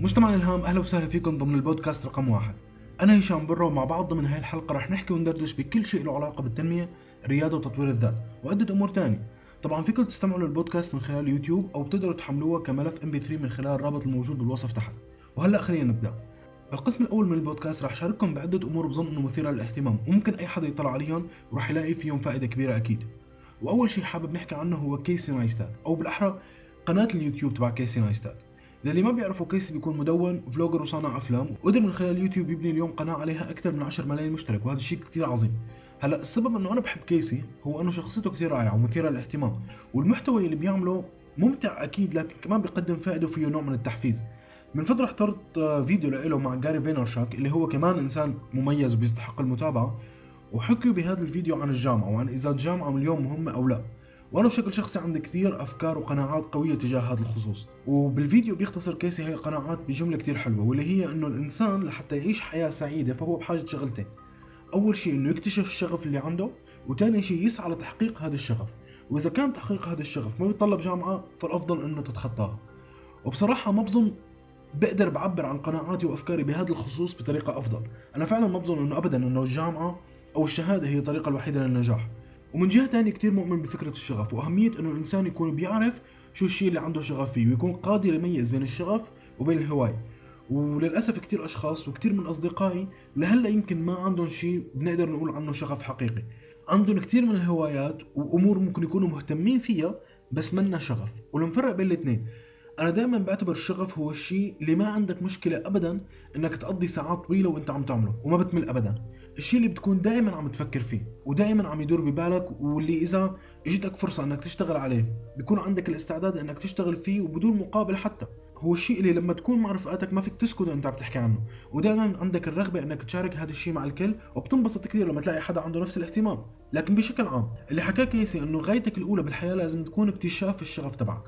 مجتمع الهام أهلا وسهلا فيكم ضمن البودكاست رقم واحد. أنا هشام برا ومع بعض ضمن هاي الحلقة رح نحكي وندردش بكل شيء له علاقة بالتنمية الرياده وتطوير الذات وعده أمور تانية. طبعا فيكم تستمعوا للبودكاست من خلال يوتيوب أو بتقدروا تحملوها كملف MP3 من خلال الرابط الموجود بالوصف تحت. وهلأ خلينا نبدأ. القسم الأول من البودكاست رح شارككم بعدة أمور بظن إنه مثيرة للاهتمام وممكن أي حدا يطلع عليهم وراح يلاقي فيهم فائدة كبيرة أكيد. وأول شيء حابب نحكي عنه هو كيسي نايستات أو بالأحرى قناة اليوتيوب تبع كيسي نايستات للي ما بيعرفوا كيسي بيكون مدون vlogger وصانع أفلام. وقدر من خلال اليوتيوب يبني اليوم قناة عليها أكثر من 10 ملايين مشترك وهذا الشيء كثير عظيم. هلا السبب إنه أنا بحب كيسي هو إنه شخصيته كثير رائعة ومثيرة للاهتمام والمحتوى اللي بيعمله ممتع أكيد لكن كمان بيقدم فائدة وفيه نوع من التحفيز. من فتره حضرت آه، فيديو له مع جاري فينرشاك اللي هو كمان إنسان مميز وبيستحق المتابعة وحكوا بهذا الفيديو عن الجامعة وعن إذا الجامعة اليوم مهمة أو لا. وأنا بشكل شخصي عندي كثير افكار وقناعات قوية تجاه هذا الخصوص. وبالفيديو بيختصر كيسي هاي القناعات بجملة كثير حلوة واللي هي إنه الإنسان لحتى يعيش حياة سعيدة فهو بحاجة شغلتين. أول شيء إنه يكتشف الشغف اللي عنده وثاني شيء يسعى لتحقيق هذا الشغف. وإذا كان تحقيق هذا الشغف ما بيتطلب جامعة فالأفضل إنه تتخطاها وبصراحة ما بظن بقدر بعبر عن قناعاتي وأفكاري بهذا الخصوص بطريقة أفضل. أنا فعلا ما بظن إنه ابدا إنه الجامعة أو الشهادة هي الطريقة الوحيدة للنجاح. ومن جهة ثانية كثير مؤمن بفكرة الشغف وأهمية إنه الإنسان يكون بيعرف شو الشيء اللي عنده شغف فيه ويكون قادر يميز بين الشغف وبين الهواية. وللأسف كثير أشخاص وكثير من أصدقائي لهلأ يمكن ما عندهم شيء بنقدر نقول عنه شغف حقيقي. عندهم كثير من الهوايات وأمور ممكن يكونوا مهتمين فيها بس منا شغف ولنفرق بين الاثنين أنا دائما بعتبر الشغف هو الشيء اللي ما عندك مشكلة ابدا إنك تقضي ساعات طويلة وأنت عم تعمله وما بتمل ابدا. الشيء اللي بتكون دائما عم تفكر فيه ودائما عم يدور ببالك واللي إذا إجتك فرصة إنك تشتغل عليه بيكون عندك الاستعداد إنك تشتغل فيه وبدون مقابل حتى. هو الشيء اللي لما تكون مع رفقاتك ما فيك تسكت وأنت عم تحكي عنه. ودائما عندك الرغبة إنك تشارك هذا الشيء مع الكل وبتنبسط كثير لما تلاقي حدا عنده نفس الاهتمام. لكن بشكل عام اللي حكاه كيسي إنه غايتك الأولى بالحياة لازم تكون اكتشاف الشغف تبعك.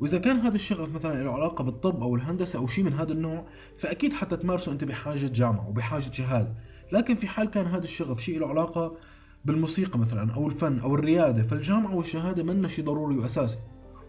وإذا كان هذا الشغف مثلا له علاقة بالطب أو الهندسة أو شيء من هذا النوع فأكيد حتى تمارسه أنت بحاجة جامعة وبحاجة شهاده لكن في حال كان هذا الشغف شيء له علاقة بالموسيقى مثلا أو الفن أو الريادة فالجامعة والشهادة منا شيء ضروري وأساسي.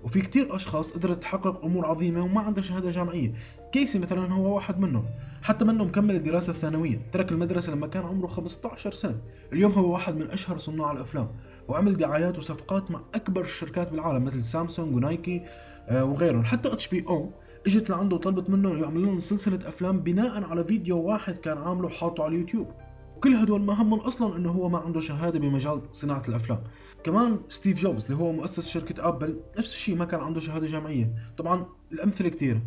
وفي كتير أشخاص قدرت تحقق أمور عظيمة وما عندها شهادة جامعية. كيسي مثلا هو واحد منهم. حتى منه مكمل الدراسة الثانوية. ترك المدرسة لما كان عمره 15 سنة. اليوم هو واحد من أشهر صناع الأفلام. وعمل دعايات وصفقات مع أكبر الشركات بالعالم مثل سامسونج ونايكي آه، وغيرهم. حتى HBO اجت لعنده وطلبت منه يعمل لهم سلسلة افلام بناء على فيديو واحد كان عامله حاطه على اليوتيوب. وكل هدول ما همهم أصلا إنه هو ما عنده شهادة بمجال صناعة الأفلام. كمان ستيف جوبز اللي هو مؤسس شركة ابل نفس الشيء ما كان عنده شهادة جامعية. طبعا الأمثلة كثيره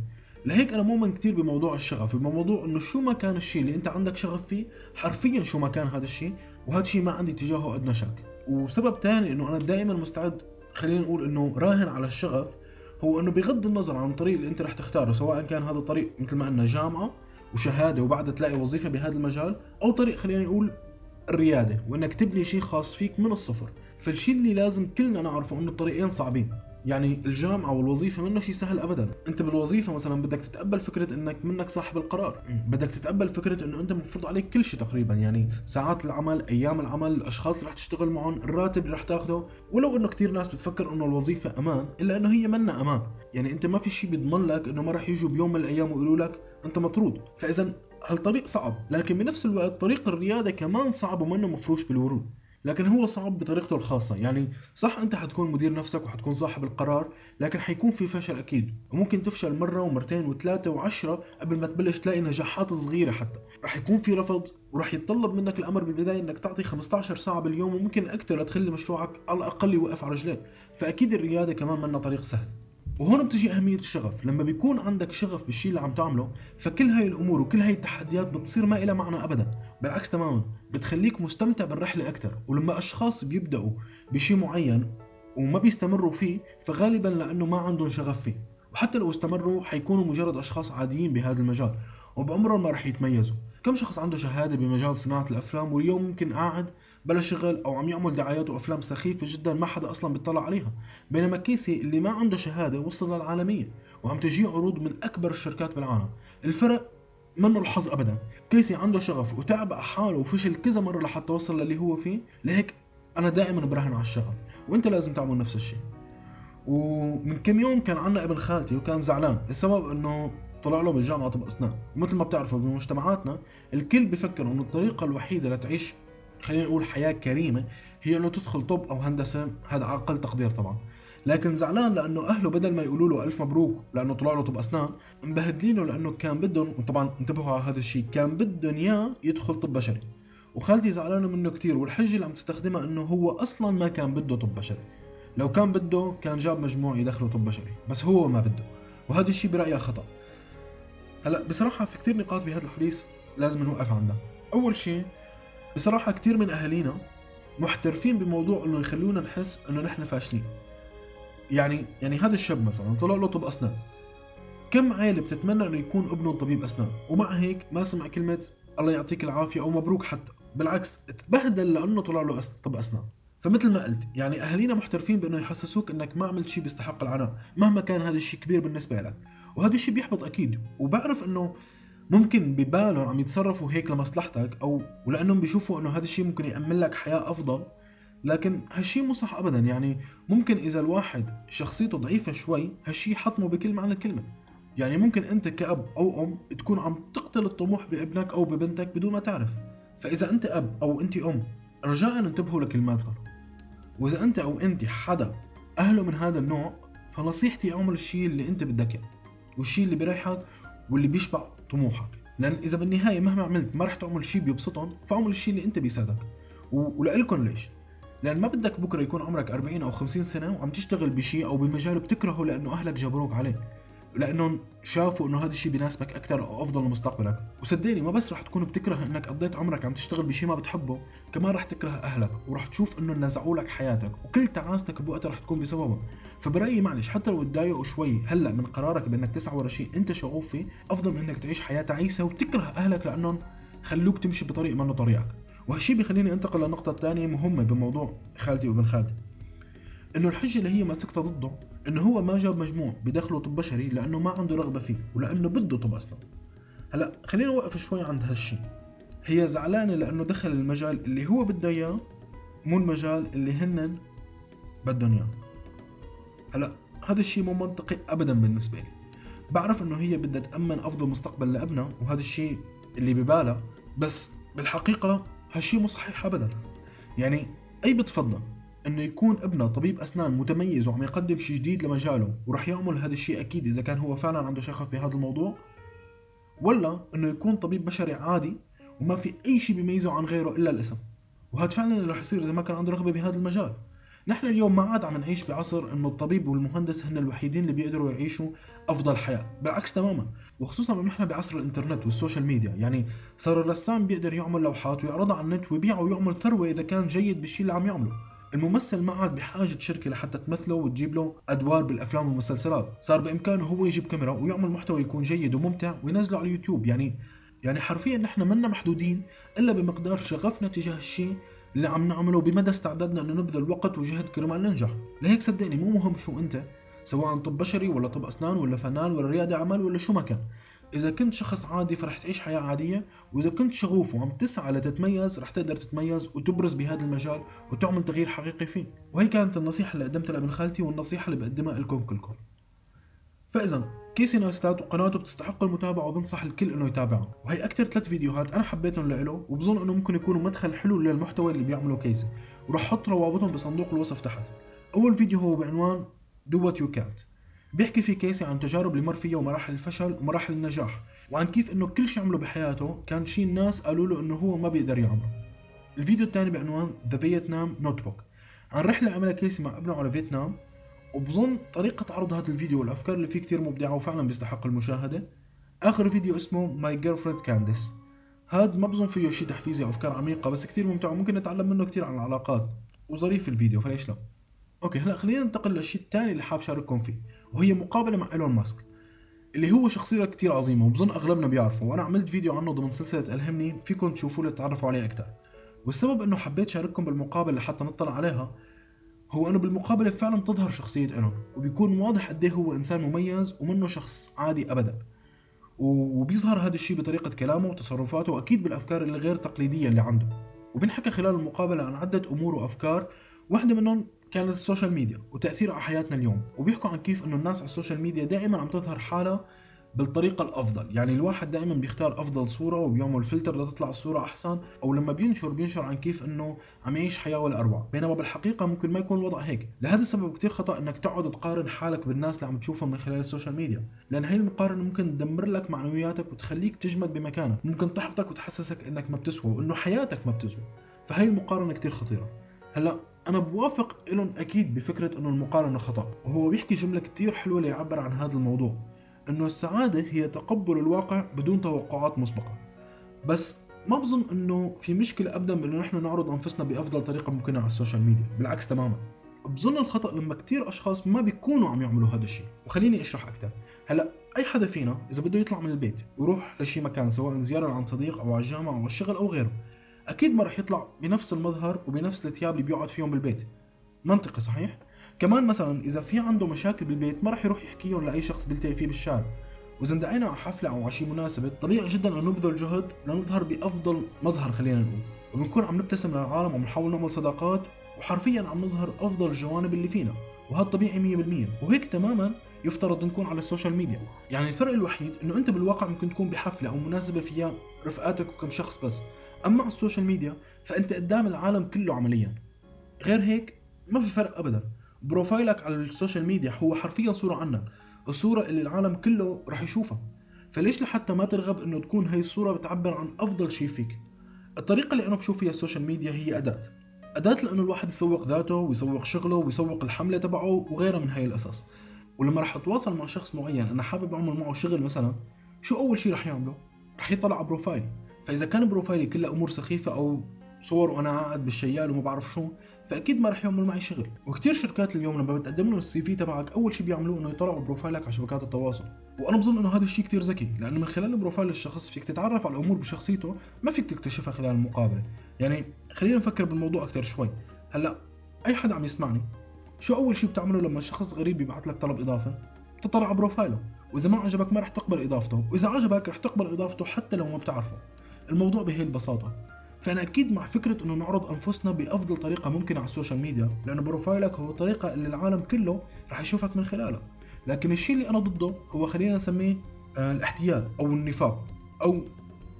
لهيك أنا مؤمن كثير بموضوع الشغف بموضوع إنه شو ما كان الشيء اللي أنت عندك شغف فيه حرفيا شو ما كان هذا الشيء وهذا الشيء ما عندي تجاهه أدنى شك. وسبب ثاني إنه أنا دائما مستعد خلينا نقول إنه راهن على الشغف هو إنه بغض النظر عن الطريق اللي أنت رح تختاره سواء كان هذا الطريق مثل ما قلنا جامعة وشهادة وبعدها تلاقي وظيفة بهذا المجال أو طريق خلينا نقول الريادة وإنك تبني شيء خاص فيك من الصفر. فالشيء اللي لازم كلنا نعرفه إنه الطريقين صعبين. يعني الجامعة والوظيفة منه شيء سهل ابدا، أنت بالوظيفة مثلا بدك تتقبل فكرة إنك منك صاحب القرار، بدك تتقبل فكرة إنه أنت مفروض عليك كل شيء تقريبا يعني ساعات العمل، أيام العمل، الأشخاص اللي رح تشتغل معهم، الراتب اللي رح تاخده، ولو إنه كثير ناس بتفكر إنه الوظيفة أمان، إلا إنه هي منا أمان، يعني أنت ما في شيء بيضمن لك إنه ما رح يجوا بيوم من الأيام ويقولوا لك أنت مطرود، فاذا هالطريق صعب، لكن بنفس الوقت طريق الريادة كمان صعب ومنه مفروش بالورود. لكن هو صعب بطريقته الخاصة. يعني صح أنت حتكون مدير نفسك وحتكون صاحب القرار لكن حيكون في فشل أكيد. وممكن تفشل مرة ومرتين وثلاثة وعشرة قبل ما تبلش تلاقي نجاحات صغيرة حتى. رح يكون في رفض ورح يتطلب منك الأمر بالبداية إنك تعطي 15 ساعة باليوم وممكن أكثر لتخلي مشروعك على الأقل يوقف على رجلين فأكيد الريادة كمان منا طريق سهل. وهون بتجي أهمية الشغف. لما بيكون عندك شغف بالشيء اللي عم تعمله فكل هاي الأمور وكل هاي التحديات بتصير ما إلها معنى أبدا. بالعكس تماما بتخليك مستمتع بالرحلة أكثر ولما أشخاص بيبدأوا بشيء معين وما بيستمروا فيه فغالبا لأنه ما عندهم شغف فيه. وحتى لو استمروا حيكونوا مجرد أشخاص عاديين بهذا المجال وبعمرهم ما رح يتميزوا. كم شخص عنده شهادة بمجال صناعة الأفلام واليوم ممكن قاعد بلا شغل أو عم يعمل دعايات وأفلام سخيفة جدا ما حدا أصلا بيطلع عليها. بينما كيسي اللي ما عنده شهادة وصل للعالمية وعم تجيه عروض من أكبر الشركات بالعالم. الفرق منه الحظ ابدا. كيسي عنده شغف وتعب حاله وفشل كذا مرة لحتى وصل للي هو فيه. لهيك أنا دائما براهن على الشغف. وأنت لازم تعمل نفس الشيء. ومن كم يوم كان عنا ابن خالتي وكان زعلان. السبب إنه طلع له بالجامعة طب اسنان ومثل ما بتعرفوا بمجتمعاتنا الكل بفكر إنه الطريقة الوحيدة لتعيش خلينا نقول حياة كريمة هي إنه تدخل طب أو هندسة هذا أقل تقدير طبعا. لكن زعلان لأنه أهله بدل ما يقولوا له ألف مبروك لأنه طلع له طب أسنان مبهدلينه لأنه كان بدهم وطبعا انتبهوا على هذا الشيء كان بدهم إياه يدخل طب بشري. وخالتي زعلانة منه كثير والحجة اللي عم تستخدمها إنه هو أصلا ما كان بده طب بشري. لو كان بده كان جاب مجموع يدخله طب بشري بس هو ما بده. وهذا الشيء برأيي خطأ. هلأ بصراحة في كثير نقاط بهذا الحديث لازم نوقف عندها. أول شيء بصراحة كثير من أهالينا محترفين بموضوع إنه يخلونا نحس إنه نحن فاشلين. يعني يعني هذا الشاب مثلا طلع له طب أسنان. كم عائلة بتتمنى إنه يكون ابنه طبيب أسنان؟ ومع هيك ما سمع كلمة الله يعطيك العافية أو مبروك حتى. بالعكس تبهدل لأنه طلع له طب أسنان. فمثل ما قلت يعني أهالينا محترفين بإنه يحسسوك إنك ما عملت شيء بيستحق العناء مهما كان هذا الشيء كبير بالنسبة لك. وهذا الشيء بيحبط أكيد. وبعرف إنه ممكن ببالهم عم يتصرفوا هيك لمصلحتك أو ولانهم بيشوفوا إنه هذا الشيء ممكن يأمن لك حياة أفضل لكن هالشيء مو صح ابدا. يعني ممكن إذا الواحد شخصيته ضعيفة شوي هالشيء حطمه بكل معنى الكلمة. يعني ممكن أنت كأب أو أم تكون عم تقتل الطموح بابنك أو ببنتك بدون ما تعرف. فإذا أنت أب أو أنت أم رجاء انتبهوا لكلماتكم. وإذا أنت أو أنت حدا أهله من هذا النوع فنصيحتي اعمل الشيء اللي أنت بدك إياه. والشيء اللي بيريحك واللي بيشبع طموحك. لأن إذا بالنهاية مهما عملت ما رح تعمل شيء بيبسطهم فاعمل الشيء اللي أنت بيساعدك. ولكم ليش؟ لأن ما بدك بكرة يكون عمرك 40 أو 50 سنة وعم تشتغل بشيء أو بمجال بتكرهه لأنه أهلك جبروك عليه. لأنهم شافوا إنه هذا الشيء بيناسبك أكثر أو أفضل لمستقبلك. وصدقني ما بس رح تكون بتكره إنك قضيت عمرك عم تشتغل بشيء ما بتحبه كمان رح تكره أهلك ورح تشوف إنه نزعوا لك حياتك وكل تعاستك بوقتها رح تكون بسببه. فبرأيي معلش حتى لو تضايقوا شوي هلأ من قرارك بإنك تسعى ورا شيء أنت شغوف فيه أفضل من إنك تعيش حياة تعيسة وتكره أهلك لأنهم خلوك تمشي بطريق منه طريقك. وهالشي بيخليني أنتقل للنقطة الثانية مهمة بموضوع خالتي وابن خالتي. إنه الحجة اللي هي ماسكتها ضده إنه هو ما جاب مجموع بدخله طب بشري لأنه ما عنده رغبة فيه ولأنه بده طب أصلا. هلأ خلينا نوقف شوي عند هالشي. هي زعلانة لأنه دخل المجال اللي هو بده إياه مو المجال اللي هن بدهم إياه. هلأ هذا الشيء مو منطقي ابدا بالنسبة لي. بعرف إنه هي بدها تأمن أفضل مستقبل لأبنها وهذا الشيء اللي ببالها بس بالحقيقة هالشيء مو صحيح ابدا. يعني أي بتفضل؟ إنه يكون ابنه طبيب أسنان متميز وعم يقدم شيء جديد لمجاله وراح يعمل هذا الشيء أكيد إذا كان هو فعلا عنده شغف بهذا الموضوع؟ ولا إنه يكون طبيب بشري عادي وما في أي شيء بيميزه عن غيره إلا الاسم؟ وهذا فعلا اللي راح يصير إذا ما كان عنده رغبة بهذا المجال. نحن اليوم ما عاد عم نعيش بعصر إنه الطبيب والمهندس هن الوحيدين اللي بيقدروا يعيشوا أفضل حياة بالعكس تماما. وخصوصا نحن بعصر الإنترنت وال social media يعني صار الرسام بيقدر يعمل لوحات ويعرضها على النت ويبيعها ويعمل ثروة إذا كان جيد بالشيء اللي عم يعمله. الممثل ما عاد بحاجة شركة لحتى تمثله وتجيب له أدوار بالأفلام والمسلسلات. صار بإمكانه هو يجيب كاميرا ويعمل محتوى يكون جيد وممتع وينزله على اليوتيوب يعني يعني حرفيا نحن منا محدودين إلا بمقدار شغفنا تجاه الشيء اللي عم نعمله بمدى استعدادنا إنه نبذل وقت وجهد كرمال ننجح. لهيك صدقني مو مهم شو أنت سواء طب بشري ولا طب أسنان ولا فنان ولا ريادة أعمال ولا شو ما كان. إذا كنت شخص عادي فرح تعيش حياة عادية وإذا كنت شغوف وعم تسعى لتتميز رح تقدر تتميز وتبرز بهذا المجال وتعمل تغيير حقيقي فيه. وهي كانت النصيحة اللي قدمتها لابن خالتي والنصيحة اللي بقدمها لكم كلكم. فإذا كيسي نايستات وقناته بتستحق المتابعة وبنصح الكل إنه يتابعها. وهي أكثر ثلاث فيديوهات أنا حبيتهم لإله وبظن إنه ممكن يكونوا مدخل حلو للمحتوى اللي بيعمله كيسي. وراح أحط روابطهم بصندوق الوصف تحت. أول فيديو هو بعنوان Do What You Can't. بيحكي في كيسي عن تجارب اللي مر فيها ومراحل الفشل ومراحل النجاح وعن كيف إنه كل شيء عمله بحياته كان شيء الناس قالوا له إنه هو ما بيقدر يعمله. الفيديو الثاني بعنوان The Vietnam Notebook عن رحلة عملها كيسي مع ابنه على فيتنام وبظن طريقة عرض هذا الفيديو والأفكار اللي فيه كثير مبدعة وفعلا بيستحق المشاهدة. آخر فيديو اسمه My Girl Candice هذا ما بظن فيه شيء تحفيزي أو أفكار عميقة بس كثير ممتع وممكن نتعلم منه كثير عن العلاقات. وظريف الفيديو فليش لا؟ Okay هلأ خلينا ننتقل للشيء الثاني اللي حاب شارككم فيه. وهي مقابلة مع إيلون ماسك اللي هو شخصية كتير عظيمة وبظن أغلبنا بيعرفه. وأنا عملت فيديو عنه ضمن سلسلة ألهمني فيكم تشوفوه لتتعرفوا عليه أكثر والسبب إنه حبيت شارككم بالمقابلة لحتى نطلع عليها هو إنه بالمقابلة فعلا بتظهر شخصية إيلون وبيكون واضح قد إيه هو إنسان مميز ومنه شخص عادي ابدا. وبيظهر هذا الشيء بطريقة كلامه وتصرفاته وأكيد بالأفكار اللي غير تقليدية اللي عنده. وبنحكى خلال المقابلة عن عدة أمور وأفكار واحدة منهم كانت ال social media وتأثيرها على حياتنا اليوم. وبيحكوا عن كيف إنه الناس على ال social media دائما عم تظهر حالها بالطريقة الأفضل. يعني الواحد دائما بيختار أفضل صورة وبيعمل فلتر لتطلع الصورة أحسن أو لما بينشر بينشر عن كيف أنه عم يعيش حياة ولا أروع. بينما بالحقيقة ممكن ما يكون الوضع هيك. لهذا السبب كتير خطأ أنك تقعد تقارن حالك بالناس اللي عم تشوفهم من خلال ال social media. لأن هاي المقارنة ممكن تدمر لك معنوياتك وتخليك تجمد بمكانك. ممكن تحبطك وتحسسك أنك ما بتسوى وأنه حياتك ما بتسوى. فهي المقارنة كتير خطيرة. هلأ أنا بوافق إيلون أكيد بفكرة إنه المقارنه خطأ وهو بيحكي جملة كتير حلوة ليعبر عن هذا الموضوع إنه السعادة هي تقبل الواقع بدون توقعات مسبقة. بس ما بظن إنه في مشكلة ابدا بإنه نحن نعرض أنفسنا بأفضل طريقة ممكنة على ال social media بالعكس تماما. بظن الخطأ لما كتير أشخاص ما بيكونوا عم يعملوا هذا الشيء. وخليني أشرح أكثر هلأ أي حدا فينا إذا بده يطلع من البيت ويروح لشي مكان سواء زيارة عند صديق أو على الجامعة أو الشغل أو غيره أكيد ما رح يطلع بنفس المظهر وبنفس الثياب اللي بيقعد فيهم بالبيت. منطقي صحيح؟ كمان مثلا إذا في عنده مشاكل بالبيت ما رح يروح يحكيهم لأي شخص بيلتقي فيه بالشارع. وإذا اندعينا على حفلة أو على شيء مناسبه طبيعي جدا أن نبذل جهد لنظهر بأفضل مظهر خلينا نقول. وبنكون عم نبتسم للعالم وعم نحاول نعمل صداقات وحرفيا عم نظهر أفضل الجوانب اللي فينا. وهذا طبيعي 100% وهيك تماما يفترض نكون على ال social media. يعني الفرق الوحيد إنه أنت بالواقع ممكن تكون بحفلة أو مناسبة فيها رفقاتك وكم شخص بس. أما على ال social media فأنت قدام العالم كله عمليا. غير هيك ما في فرق ابدا. profile ك على ال social media هو حرفيا صورة عنك. الصورة اللي العالم كله رح يشوفها. فليش لحتى ما ترغب إنه تكون هي الصورة بتعبر عن أفضل شيء فيك؟ الطريقة اللي أنا بشوف فيها ال social media هي أداة. أداة لأنه الواحد يسوق ذاته ويسوق شغله ويسوق الحملة تبعه وغيرها من هاي الأساس. ولما رح أتواصل مع شخص معين أنا حابب أعمل معه شغل مثلا شو أول شيء رح يعمله؟ رح يطلع على profile. فاذا كان profile ي كله أمور سخيفة أو صور وأنا قاعد بالشيال وما بعرف شو فأكيد ما رح يعملوا معي شغل. وكثير شركات اليوم لما بتقدم لهم ال CV تبعك أول شيء بيعملوه إنه يطلعوا profile ك على شبكات التواصل. وأنا بظن إنه هذا الشيء كثير ذكي لأنه من خلال profile الشخص فيك تتعرف على الأمور بشخصيته ما فيك تكتشفها خلال المقابلة. يعني خلينا نفكر بالموضوع أكثر شوي. هلأ أي حدا عم يسمعني شو أول شيء بتعمله لما شخص غريب يبعث لك طلب إضافة؟ تطلع على profile ه. وإذا ما عجبك ما رح تقبل إضافته وإذا عجبك رح تقبل إضافته حتى لو ما بتعرفه. الموضوع بهي البساطة. فأنا أكيد مع فكرة إنه نعرض أنفسنا بأفضل طريقة ممكنة على ال social media لأنه profile ك هو الطريقة اللي العالم كله رح يشوفك من خلالها. لكن الشيء اللي أنا ضده هو خلينا نسميه آه الاحتيال أو النفاق أو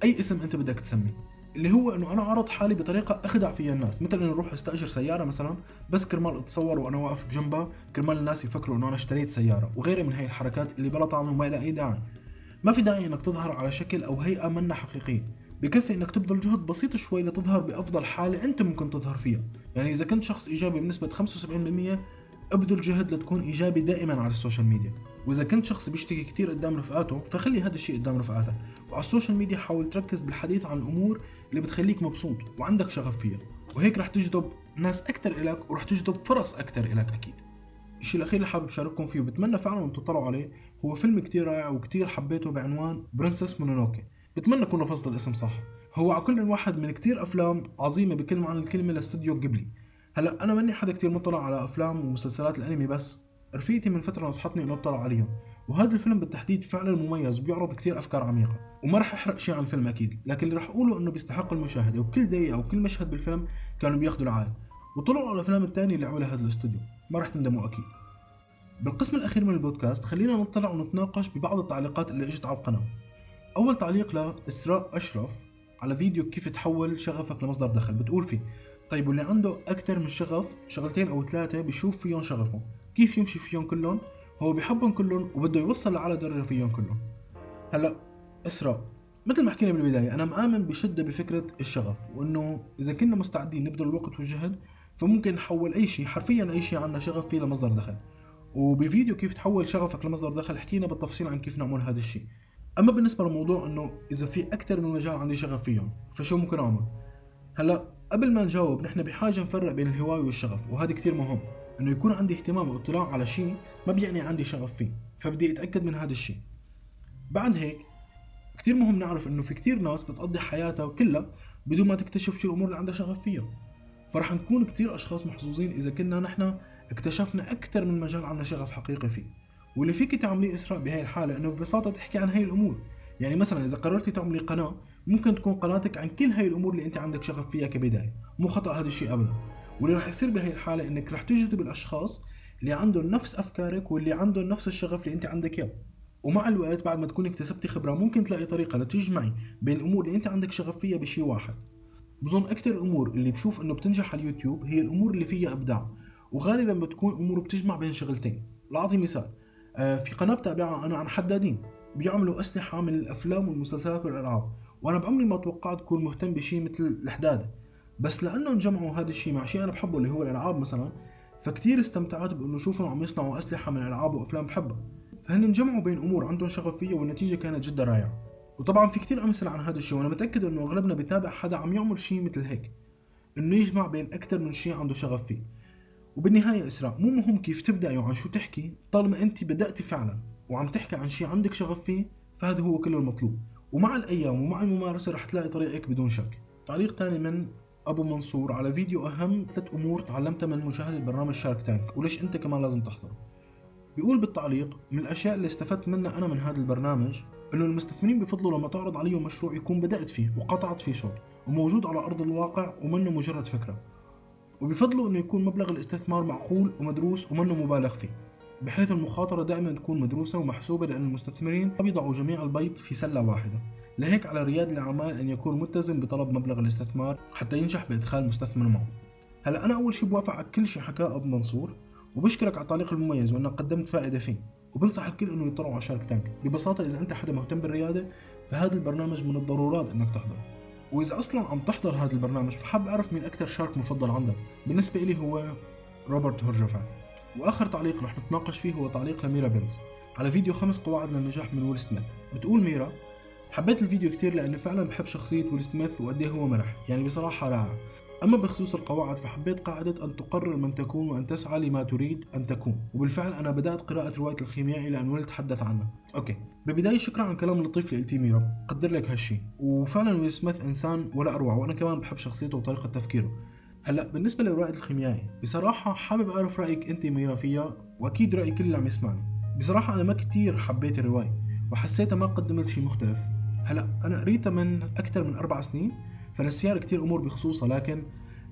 أي اسم أنت بدك تسميه. اللي هو إنه أنا عرض حالي بطريقة أخدع فيها الناس. مثل انه أروح أستأجر سيارة مثلا بس كرمال أتصور وأنا واقف بجنبها كرمال الناس يفكروا إنه أنا اشتريت سيارة وغيرها من هي الحركات اللي بلا طعم وما لها أي داعي. ما في داعي إنك تظهر على شكل أو هيئة منا حقيقية. بكفي إنك تبذل جهد بسيط شوي لتظهر بأفضل حالة أنت ممكن تظهر فيها. يعني إذا كنت شخص إيجابي بنسبة 75% ابذل جهد لتكون إيجابي دائما على ال social media. وإذا كنت شخص بيشتكي كثير قدام رفقاته فخلي هذا الشيء قدام رفقاتك وعلى ال social media حاول تركز بالحديث عن الأمور اللي بتخليك مبسوط وعندك شغف فيها. وهيك رح تجذب ناس أكثر إلك ورح تجذب فرص أكثر إلك أكيد. الشيء الأخير اللي حابب أشارككم فيه وبتمنى فعلا أنتم تطلعوا عليه هو فيلم كتير رائع وكتير حبيته بعنوان Princess Mononoke. بتمنى أكون لفظت الاسم صح. هو على كل واحد من كتير أفلام عظيمة بكل معنى الكلمة لاستوديو قبلي هلأ أنا ماني حدا كتير مطلع على أفلام ومسلسلات الأنمي بس رفيقتي من فترة نصحتني إنه اطلع عليهم. وهذا الفيلم بالتحديد فعلا مميز وبيعرض كثير أفكار عميقة وما رح أحرق شيء عن الفيلم أكيد لكن اللي رح أقوله إنه بيستحق المشاهدة وكل دقيقة وكل مشهد بالفيلم كانوا بياخذوا العال وطلعوا على الافلام الثانية اللي عملها هذا الاستوديو ما رح تندموا أكيد. بالقسم الأخير من البودكاست خلينا نطلع ونتناقش ببعض التعليقات اللي إجت على القناة. أول تعليق لإسراء أشرف على فيديو كيف تحول شغفك لمصدر دخل. بتقول فيه طيب واللي عنده أكثر من شغف شغلتين أو ثلاثة بيشوف فيهم شغفه. كيف يمشي فيهم كلهم؟ هو بيحبهم كلهم وبده يوصل لأعلى درجة فيهم كلهم. هلا إسراء مثل ما حكينا بالبداية أنا مآمن بشدة بفكرة الشغف وإنه إذا كنا مستعدين نبذل الوقت والجهد فممكن نحول أي شيء حرفيا أي شيء عنا شغف فيه لمصدر دخل. وبفيديو كيف تحول شغفك لمصدر دخل حكينا بالتفصيل عن كيف نعمل هذا الشيء. أما بالنسبة للموضوع إنه إذا في أكثر من مجال عندي شغف فيهم فشو ممكن أعمل؟ هلأ قبل ما نجاوب نحن بحاجة نفرق بين الهوايه والشغف وهذا كثير مهم. إنه يكون عندي اهتمام واطلاع على شيء ما بيعني عندي شغف فيه فبدي أتأكد من هذا الشيء بعد هيك كثير مهم نعرف إنه في كثير ناس بتقضي حياتها كلها بدون ما تكتشف شو الأمور اللي عندها شغف فيها. فرح نكون كثير أشخاص محظوظين إذا كنا نحن اكتشفنا أكثر من مجال عندنا شغف حقيقي فيه. واللي فيك تعمليه إسراء بهي الحالة؟ إنه ببساطة تحكي عن هاي الأمور. يعني مثلا إذا قررتي تعملي قناة ممكن تكون قناتك عن كل هاي الأمور اللي أنت عندك شغف فيها كبداية. مو خطأ هذا الشيء ابدا. واللي راح يصير بهي الحالة إنك راح تجذب الأشخاص اللي عندهم نفس أفكارك واللي عندهم نفس الشغف اللي أنت عندك إياه. ومع الوقت بعد ما تكون اكتسبتي خبرة ممكن تلاقي طريقة لتجمعي بين الأمور اللي أنت عندك شغف فيها بشيء واحد. بظن أكثر الأمور اللي بشوف إنه بتنجح على اليوتيوب هي الأمور اللي فيها إبداع. وغالبا بتكون أمور بتجمع بين شغلتين. لأعطي مثال. في قناة بتابعها أنا عن حدادين بيعملوا أسلحة من الأفلام والمسلسلات والألعاب وأنا بعمري ما توقعت أكون مهتم بشيء مثل الحدادة بس لأنهم جمعوا هذا الشيء مع شيء أنا بحبه اللي هو الألعاب مثلا فكتير استمتعت بأنه اشوفهم عم يصنعوا أسلحة من ألعاب وأفلام بحبها. فهن انجمعوا بين أمور عندهم شغف فيها والنتيجة كانت جدا رائعة. وطبعا في كتير أمثلة عن هذا الشيء وأنا متأكد أنه أغلبنا بيتابع حدا عم يعمل شيء مثل هيك إنه يجمع بين أكثر من شيء عنده شغف فيه. وبالنهاية إسراء مو مهم كيف تبداي وعن شو تحكي طالما أنت بداتي فعلا وعم تحكي عن شيء عندك شغف فيه فهذا هو كل المطلوب. ومع الأيام ومع الممارسة رح تلاقي طريقك بدون شك. تعليق ثاني من أبو منصور على فيديو أهم ثلاث أمور تعلمتها من مشاهدة برنامج شارك تانك وليش أنت كمان لازم تحضره. بيقول بالتعليق من الأشياء اللي استفدت منها أنا من هذا البرنامج إنه المستثمرين بفضلوا لما تعرض عليهم مشروع يكون بدأت فيه وقطعت فيه شوط وموجود على أرض الواقع ومنه مجرد فكرة. وبفضلوا إنه يكون مبلغ الاستثمار معقول ومدروس ومنه مبالغ فيه بحيث المخاطرة دائما تكون مدروسة ومحسوبة لأن المستثمرين ما بيضعوا جميع البيض في سلة واحدة لهيك على رياد الأعمال أن يكون ملتزم بطلب مبلغ الاستثمار حتى ينجح بإدخال مستثمر معه. هلا أنا أول شيء بوافق على كل شيء حكاه أبو منصور وبشكرك على التعليق المميز وأنك قدمت فائدة فيه وبنصح الكل إنه يطلعوا على شارك تانك. ببساطة إذا أنت حدا مهتم بالريادة فهذا البرنامج من الضرورات أنك تحضره. وإذا أصلا عم تحضر هذا البرنامج فحاب أعرف مين أكثر Shark مفضل عندك. بالنسبة إلي هو روبرت هيرجافيك. وآخر تعليق رح نتناقش فيه هو تعليق لميرا بنز. على فيديو خمس قواعد للنجاح من ويل سميث. بتقول ميرا حبيت الفيديو كتير لأني فعلا بحب شخصية ويل سميث وقد هو مرح. يعني بصراحة رائع أما بخصوص القواعد فحبيت قاعدة أن تقرر من تكون وأن تسعى لما تريد أن تكون. وبالفعل أنا بدأت قراءة رواية الخيميائي لأن ويل تحدث عنها. okay. ببداية شكرا على اللي قلتيه ميرا قدر لك هالشي. وفعلا ويل سميث إنسان ولا أروع وأنا كمان بحب شخصيته وطريقة تفكيره. هلأ بالنسبة للرائد الخيميائي بصراحة حابب أعرف رأيك أنت ميرا فيها وأكيد رأي كل اللي عم يسمعني. بصراحة أنا ما كتير حبيت الرواية وحسيتها ما قدمت شيء مختلف. هلأ أنا قريتها من أكثر من أربع سنين فنسيان كتير أمور بخصوصها لكن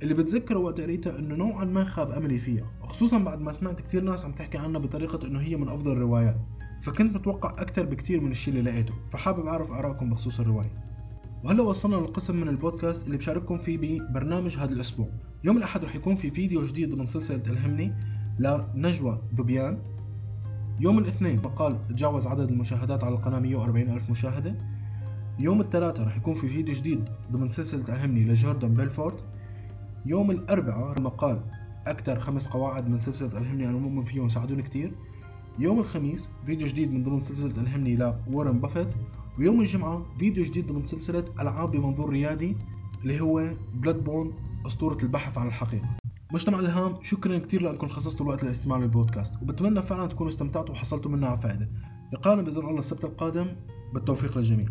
اللي بتذكره وقت قريتها إنه نوعا ما خاب أملي فيها وخصوصا بعد ما سمعت كتير ناس عم تحكي عنها بطريقة إنه هي من أفضل الروايات فكنت متوقع أكثر بكتير من الشيء اللي لقيته فحابب أعرف آرائكم بخصوص الرواية. وهلأ وصلنا للقسم من البودكاست اللي بشارككم فيه ببرنامج هذا الأسبوع. يوم الأحد رح يكون في فيديو جديد من سلسلة الهمني لنجوى ذبيان يوم الاثنين مقال تجاوز عدد المشاهدات على القناة 140 ألف مشاهدة. يوم الثلاثاء رح يكون في فيديو جديد ضمن سلسلة أهمني لجوردن بيلفورد. يوم الأربعاء مقال أكثر خمس قواعد من سلسلة الهمني أنا مؤمن فيهم ساعدوني كثير يوم الخميس فيديو جديد من ضمن سلسلة الهمني لوارن بافيت ويوم الجمعة فيديو جديد من سلسلة ألعاب بمنظور ريادي اللي هو Bloodborne أسطورة البحث عن الحقيقة. مجتمع الهام شكرا كثير لأنكم خصصتوا الوقت للاستماع للبودكاست وبتمنى فعلا تكونوا استمتعتوا وحصلتوا منها على فائدة. لقانا بإذن الله السبت القادم بالتوفيق للجميع.